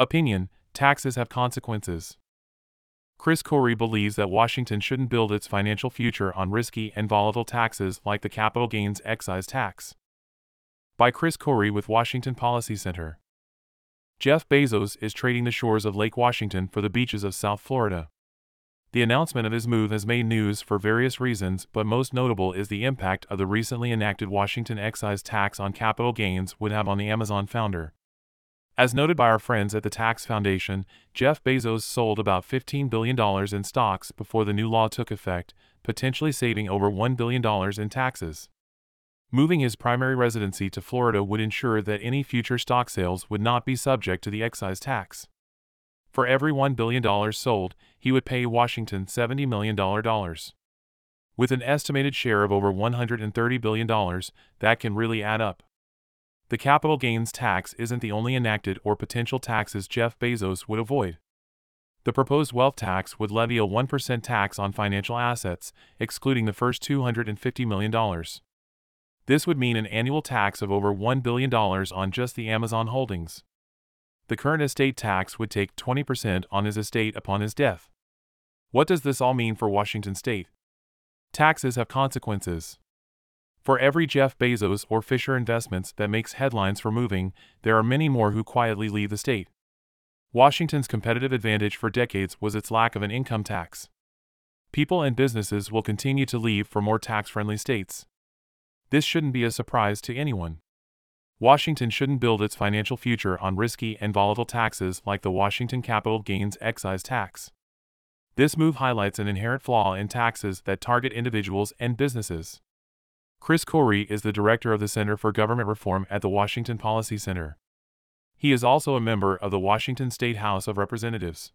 Opinion Taxes have consequences. Chris Corry believes that Washington shouldn't build its financial future on risky and volatile taxes like the capital gains excise tax. By Chris Corry with Washington Policy Center. Jeff Bezos is trading the shores of Lake Washington for the beaches of South Florida. The announcement of his move has made news for various reasons, but most notable is the impact of the recently enacted Washington excise tax on capital gains would have on the Amazon founder. As noted by our friends at the Tax Foundation, Jeff Bezos sold about $15 billion in stocks before the new law took effect, potentially saving over $1 billion in taxes. Moving his primary residency to Florida would ensure that any future stock sales would not be subject to the excise tax. For every $1 billion sold, he would pay Washington $70 million. With an estimated share of over $130 billion, that can really add up. The capital gains tax isn't the only enacted or potential taxes Jeff Bezos would avoid. The proposed wealth tax would levy a 1% tax on financial assets, excluding the first $250 million. This would mean an annual tax of over $1 billion on just the Amazon holdings. The current estate tax would take 20% on his estate upon his death. What does this all mean for Washington state? Taxes have consequences. For every Jeff Bezos or Fisher Investments that makes headlines for moving, there are many more who quietly leave the state. Washington's competitive advantage for decades was its lack of an income tax. People and businesses will continue to leave for more tax friendly states. This shouldn't be a surprise to anyone. Washington shouldn't build its financial future on risky and volatile taxes like the Washington capital gains excise tax. This move highlights an inherent flaw in taxes that target individuals and businesses. Chris Corry is the director of the Center for Government Reform at the Washington Policy Center. He is also a member of the Washington State House of Representatives.